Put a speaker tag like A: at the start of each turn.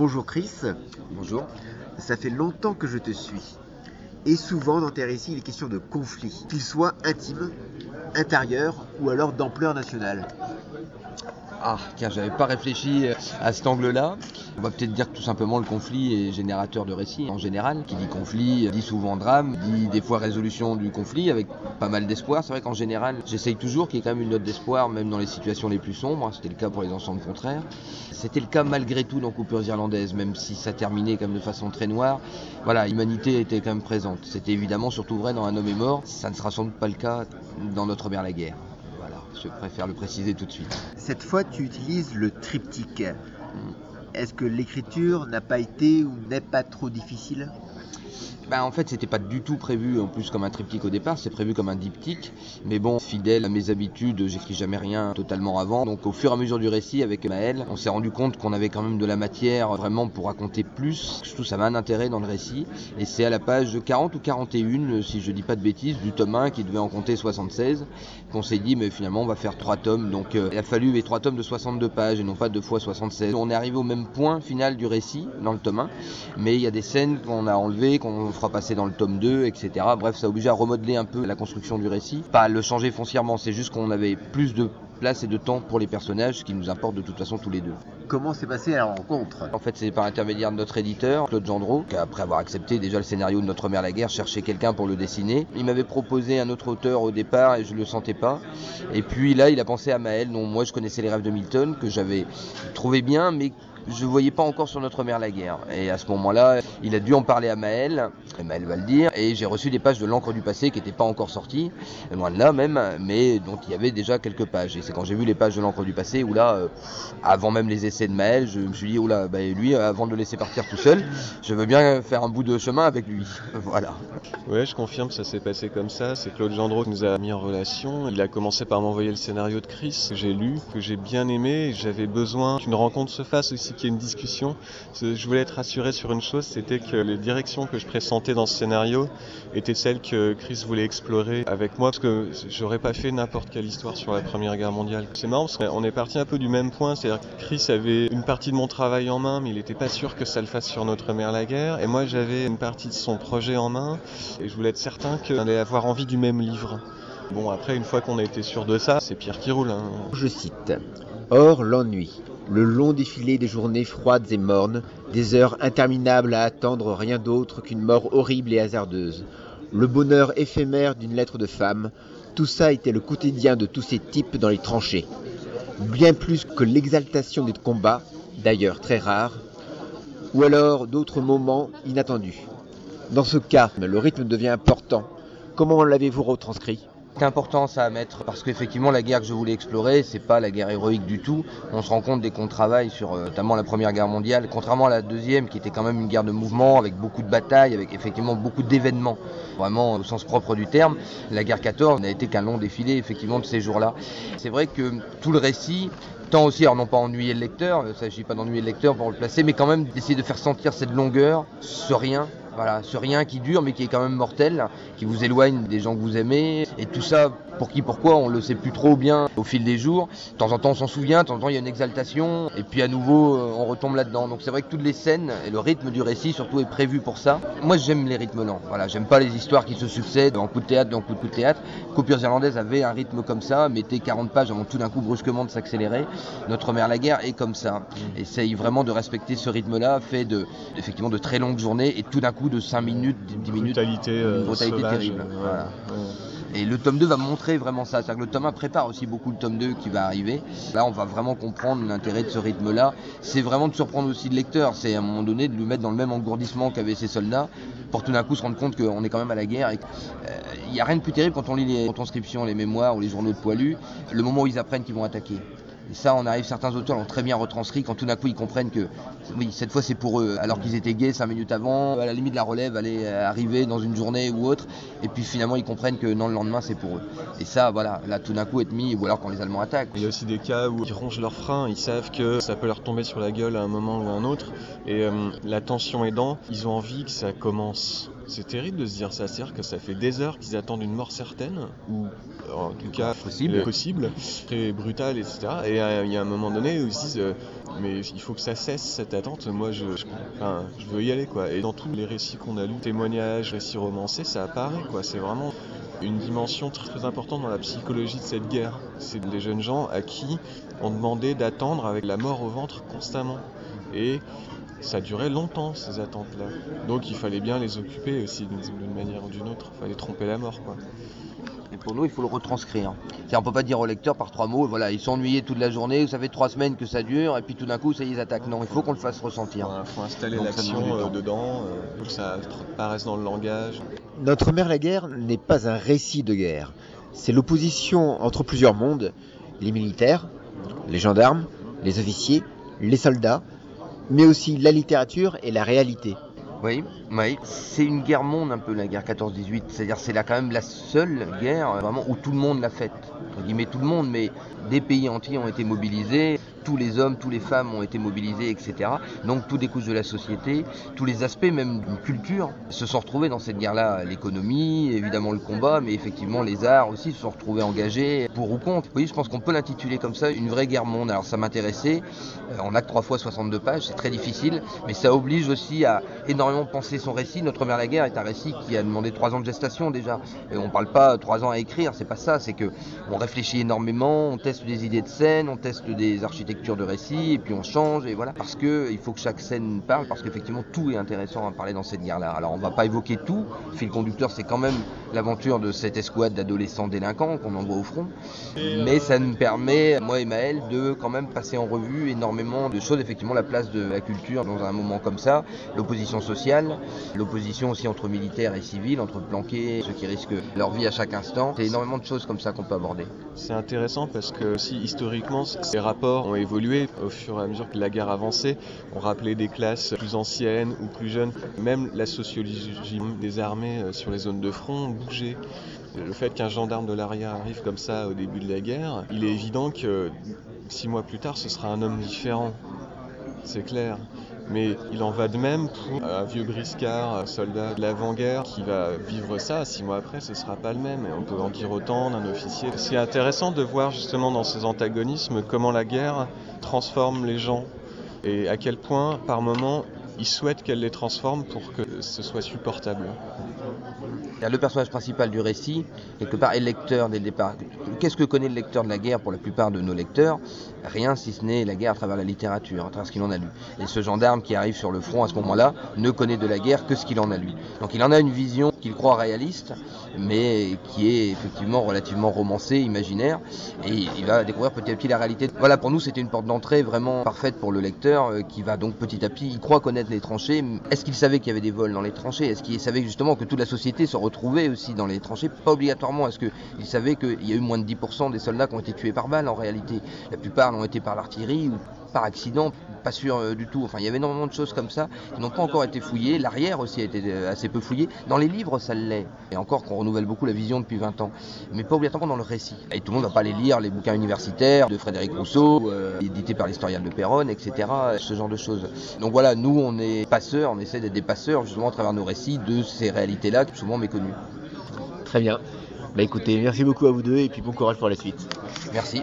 A: Bonjour Chris.
B: Bonjour.
A: Ça fait longtemps que je te suis. Et souvent dans tes récits, il est question de conflits, qu'ils soient intimes, intérieurs ou alors d'ampleur nationale.
B: Ah, tiens, j'avais pas réfléchi euh, à cet angle-là. On va peut-être dire que tout simplement le conflit est générateur de récits en général. Qui dit conflit dit souvent drame, dit des fois résolution du conflit avec pas mal d'espoir. C'est vrai qu'en général, j'essaye toujours qu'il y ait quand même une note d'espoir, même dans les situations les plus sombres. C'était le cas pour les ensembles contraires. C'était le cas malgré tout dans Coupures irlandaises, même si ça terminait même de façon très noire. Voilà, l'humanité était quand même présente. C'était évidemment surtout vrai dans Un homme est mort. Ça ne sera sans doute pas le cas dans Notre mère la guerre. Je préfère le préciser tout de suite.
A: Cette fois, tu utilises le triptyque. Est-ce que l'écriture n'a pas été ou n'est pas trop difficile?
B: Bah, en fait, c'était pas du tout prévu en plus comme un triptyque au départ, c'est prévu comme un diptyque. Mais bon, fidèle à mes habitudes, j'écris jamais rien totalement avant. Donc au fur et à mesure du récit avec Maël, on s'est rendu compte qu'on avait quand même de la matière vraiment pour raconter plus. Surtout, ça m'a un intérêt dans le récit. Et c'est à la page 40 ou 41, si je dis pas de bêtises, du tome 1 qui devait en compter 76, qu'on s'est dit, mais finalement, on va faire trois tomes. Donc euh, il a fallu les trois tomes de 62 pages et non pas deux fois 76. On est arrivé au même point final du récit dans le tome 1, mais il y a des scènes qu'on a enlevées, qu'on passer dans le tome 2, etc. Bref, ça a obligé à remodeler un peu la construction du récit. Pas le changer foncièrement, c'est juste qu'on avait plus de place et de temps pour les personnages, ce qui nous importe de toute façon tous les deux.
A: Comment s'est passée la rencontre?
B: En fait, c'est par intermédiaire de notre éditeur, Claude Gendreau, qui après avoir accepté déjà le scénario de Notre mère la guerre, cherchait quelqu'un pour le dessiner. Il m'avait proposé un autre auteur au départ et je le sentais pas. Et puis là, il a pensé à Maël, dont moi je connaissais les rêves de Milton, que j'avais trouvé bien, mais je ne voyais pas encore sur notre mère la guerre. Et à ce moment-là, il a dû en parler à Maël, et Maël va le dire, et j'ai reçu des pages de l'encre du passé qui n'étaient pas encore sorties, loin de là même, mais dont il y avait déjà quelques pages. Et quand j'ai vu les pages de l'encre du passé où là, euh, avant même les essais de Maël, je me suis dit, oula, bah, lui, avant de le laisser partir tout seul, je veux bien faire un bout de chemin avec lui. voilà.
C: Ouais, je confirme ça s'est passé comme ça. C'est Claude Gendreau qui nous a mis en relation. Il a commencé par m'envoyer le scénario de Chris, que j'ai lu, que j'ai bien aimé. J'avais besoin qu'une rencontre se fasse aussi qu'il y ait une discussion. Je voulais être rassuré sur une chose, c'était que les directions que je pressentais dans ce scénario étaient celles que Chris voulait explorer avec moi, parce que j'aurais pas fait n'importe quelle histoire sur la Première Guerre mondiale. C'est marrant parce qu'on est parti un peu du même point, c'est-à-dire que Chris avait une partie de mon travail en main, mais il n'était pas sûr que ça le fasse sur notre mère la guerre, et moi j'avais une partie de son projet en main, et je voulais être certain qu'on allait avoir envie du même livre. Bon, après, une fois qu'on a été sûr de ça, c'est Pierre qui roule. Hein.
A: Je cite Or, l'ennui, le long défilé des journées froides et mornes, des heures interminables à attendre rien d'autre qu'une mort horrible et hasardeuse, le bonheur éphémère d'une lettre de femme, tout ça était le quotidien de tous ces types dans les tranchées. Bien plus que l'exaltation des combats, d'ailleurs très rares, ou alors d'autres moments inattendus. Dans ce cas, le rythme devient important. Comment l'avez-vous retranscrit?
B: Importance à mettre parce qu'effectivement la guerre que je voulais explorer c'est pas la guerre héroïque du tout. On se rend compte dès qu'on travaille sur euh, notamment la première guerre mondiale contrairement à la deuxième qui était quand même une guerre de mouvement avec beaucoup de batailles avec effectivement beaucoup d'événements vraiment au sens propre du terme. La guerre 14 n'a été qu'un long défilé effectivement de ces jours là c'est vrai que tout le récit tant aussi, alors non pas ennuyer le lecteur, il ne s'agit pas d'ennuyer le lecteur pour le placer, mais quand même d'essayer de faire sentir cette longueur, ce rien, voilà, ce rien qui dure mais qui est quand même mortel, qui vous éloigne des gens que vous aimez. Et tout ça, pour qui, pourquoi, on le sait plus trop bien au fil des jours. De temps en temps, on s'en souvient, de temps en temps, il y a une exaltation. Et puis à nouveau, euh, on retombe là-dedans. Donc c'est vrai que toutes les scènes et le rythme du récit, surtout, est prévu pour ça. Moi, j'aime les rythmes lents. Voilà, j'aime pas les histoires qui se succèdent en coup de théâtre, dans coup de coup de théâtre. Coupures irlandaises avait un rythme comme ça, mettait 40 pages avant tout d'un coup brusquement de s'accélérer. Notre mère la guerre est comme ça. Essaye vraiment de respecter ce rythme-là, fait de, effectivement, de très longues journées et tout d'un coup de 5 minutes, 10 minutes.
C: Brutalité,
B: une brutalité
C: euh,
B: terrible. voilà. Et le tome 2 va montrer vraiment ça. C'est-à-dire que le tome 1 prépare aussi beaucoup le tome 2 qui va arriver. Là, on va vraiment comprendre l'intérêt de ce rythme-là. C'est vraiment de surprendre aussi le lecteur. C'est à un moment donné de lui mettre dans le même engourdissement qu'avaient ses soldats pour tout d'un coup se rendre compte qu'on est quand même à la guerre. Il n'y a rien de plus terrible quand on lit les transcriptions, les mémoires ou les journaux de poilus, le moment où ils apprennent qu'ils vont attaquer. Et ça, on arrive, certains auteurs l'ont très bien retranscrit quand tout d'un coup ils comprennent que, oui, cette fois c'est pour eux, alors qu'ils étaient gays cinq minutes avant, à la limite la relève allait arriver dans une journée ou autre, et puis finalement ils comprennent que non, le lendemain c'est pour eux. Et ça, voilà, là tout d'un coup être mis, ou alors quand les Allemands attaquent.
C: Il y a aussi des cas où ils rongent leurs freins, ils savent que ça peut leur tomber sur la gueule à un moment ou à un autre, et euh, la tension aidant, ils ont envie que ça commence C'est terrible de se dire ça, c'est-à-dire que ça fait des heures qu'ils attendent une mort certaine, ou en tout cas
B: Possible.
C: possible très brutale, etc. Et euh, il y a un moment donné où ils se disent euh, mais il faut que ça cesse cette attente, moi je, je, enfin, je veux y aller quoi. Et dans tous les récits qu'on a lus, témoignages, récits romancés, ça apparaît quoi. C'est vraiment une dimension très, très importante dans la psychologie de cette guerre. C'est des jeunes gens à qui on demandait d'attendre avec la mort au ventre constamment. Et ça durait longtemps ces attentes-là. Donc il fallait bien les occuper aussi d'une manière ou d'une autre. Il fallait tromper la mort quoi.
B: Et pour nous, il faut le retranscrire. On peut pas dire au lecteur par trois mots, voilà, ils sont ennuyés toute la journée, ça fait trois semaines que ça dure, et puis tout d'un coup, ça y est, ils attaquent. Non, il faut qu'on le fasse ressentir.
C: Il faut installer l'action euh, dedans, euh, faut que ça paraisse dans le langage.
A: Notre mère la guerre n'est pas un récit de guerre. C'est l'opposition entre plusieurs mondes, les militaires, les gendarmes, les officiers, les soldats, mais aussi la littérature et la réalité.
B: Oui, oui. C'est une guerre monde un peu la guerre 14-18. C'est-à-dire c'est là quand même la seule guerre euh, vraiment où tout le monde l'a faite. Entre guillemets tout le monde, mais des pays entiers ont été mobilisés, tous les hommes, tous les femmes ont été mobilisés, etc. Donc toutes les couches de la société, tous les aspects même d'une culture se sont retrouvés dans cette guerre-là. L'économie, évidemment le combat, mais effectivement les arts aussi se sont retrouvés engagés pour ou contre. Oui, je pense qu'on peut l'intituler comme ça, une vraie guerre monde. Alors ça m'intéressait. Euh, On a que 3 fois 62 pages, c'est très difficile, mais ça oblige aussi à énormément penser son récit. Notre mère la guerre est un récit qui a demandé 3 ans de gestation déjà. On parle pas 3 ans à écrire, c'est pas ça, c'est que on réfléchit énormément, on teste des idées de scène, on teste des architectures de récit, et puis on change, et voilà. Parce que il faut que chaque scène parle, parce qu'effectivement tout est intéressant à parler dans cette guerre-là. Alors on va pas évoquer tout. Fil conducteur, c'est quand même l'aventure de cette escouade d'adolescents délinquants qu'on envoie au front. Mais ça nous permet, moi et Maël, de quand même passer en revue énormément de choses. Effectivement, la place de la culture dans un moment comme ça, l'opposition sociale, l'opposition aussi entre militaires et civils, entre planqués, ceux qui risquent leur vie à chaque instant. C'est énormément de choses comme ça qu'on peut aborder.
C: C'est intéressant parce que si historiquement ces rapports ont évolué au fur et à mesure que la guerre avançait, on rappelait des classes plus anciennes ou plus jeunes, même la sociologie des armées euh, sur les zones de front bougeait. Le fait qu'un gendarme de l'aria arrive comme ça au début de la guerre, il est évident que six mois plus tard, ce sera un homme différent. C'est clair. Mais il en va de même pour un vieux briscard, un soldat de l'avant-guerre qui va vivre ça. Six mois après, ce sera pas le même. On peut en dire autant d'un officier. C'est intéressant de voir justement dans ces antagonismes comment la guerre transforme les gens et à quel point, par moment, ils souhaitent qu'elle les transforme pour que ce soit supportable.
B: Le personnage principal du récit, quelque part, est le lecteur dès le départ. Qu'est-ce que connaît le lecteur de la guerre pour la plupart de nos lecteurs? Rien si ce n'est la guerre à travers la littérature, à travers ce qu'il en a lu. Et ce gendarme qui arrive sur le front à ce moment-là ne connaît de la guerre que ce qu'il en a lu. Donc il en a une vision qu'il croit réaliste, mais qui est effectivement relativement romancée, imaginaire, et il va découvrir petit à petit la réalité. Voilà, pour nous, c'était une porte d'entrée vraiment parfaite pour le lecteur, euh, qui va donc petit à petit, il croit connaître les tranchées. Est-ce qu'il savait qu'il y avait des vols dans les tranchées? Est-ce qu'il savait justement que toute la société se retrouvait aussi dans les tranchées Pas obligatoirement. Est-ce qu'il savait qu'il y a eu moins de 10% des soldats qui ont été tués par balle en réalité La plupart l'ont été par l'artillerie ou par accident, pas sûr euh, du tout. Enfin, il y avait énormément de choses comme ça qui n'ont pas encore été fouillées. L'arrière aussi a été euh, assez peu fouillé. Dans les livres, ça l'est. Et encore qu'on renouvelle beaucoup la vision depuis 20 ans. Mais pas obligatoirement dans le récit. Et tout le monde va pas les lire, les bouquins universitaires de Frédéric Rousseau, euh, édités par l'historienne de Perron, etc. Ce genre de choses. Donc voilà, nous, on est passeurs, on essaie d'être des passeurs justement à travers nos récits de ces réalités-là, souvent méconnues.
A: Très bien. Bah écoutez, merci beaucoup à vous deux et puis bon courage pour la suite.
B: Merci.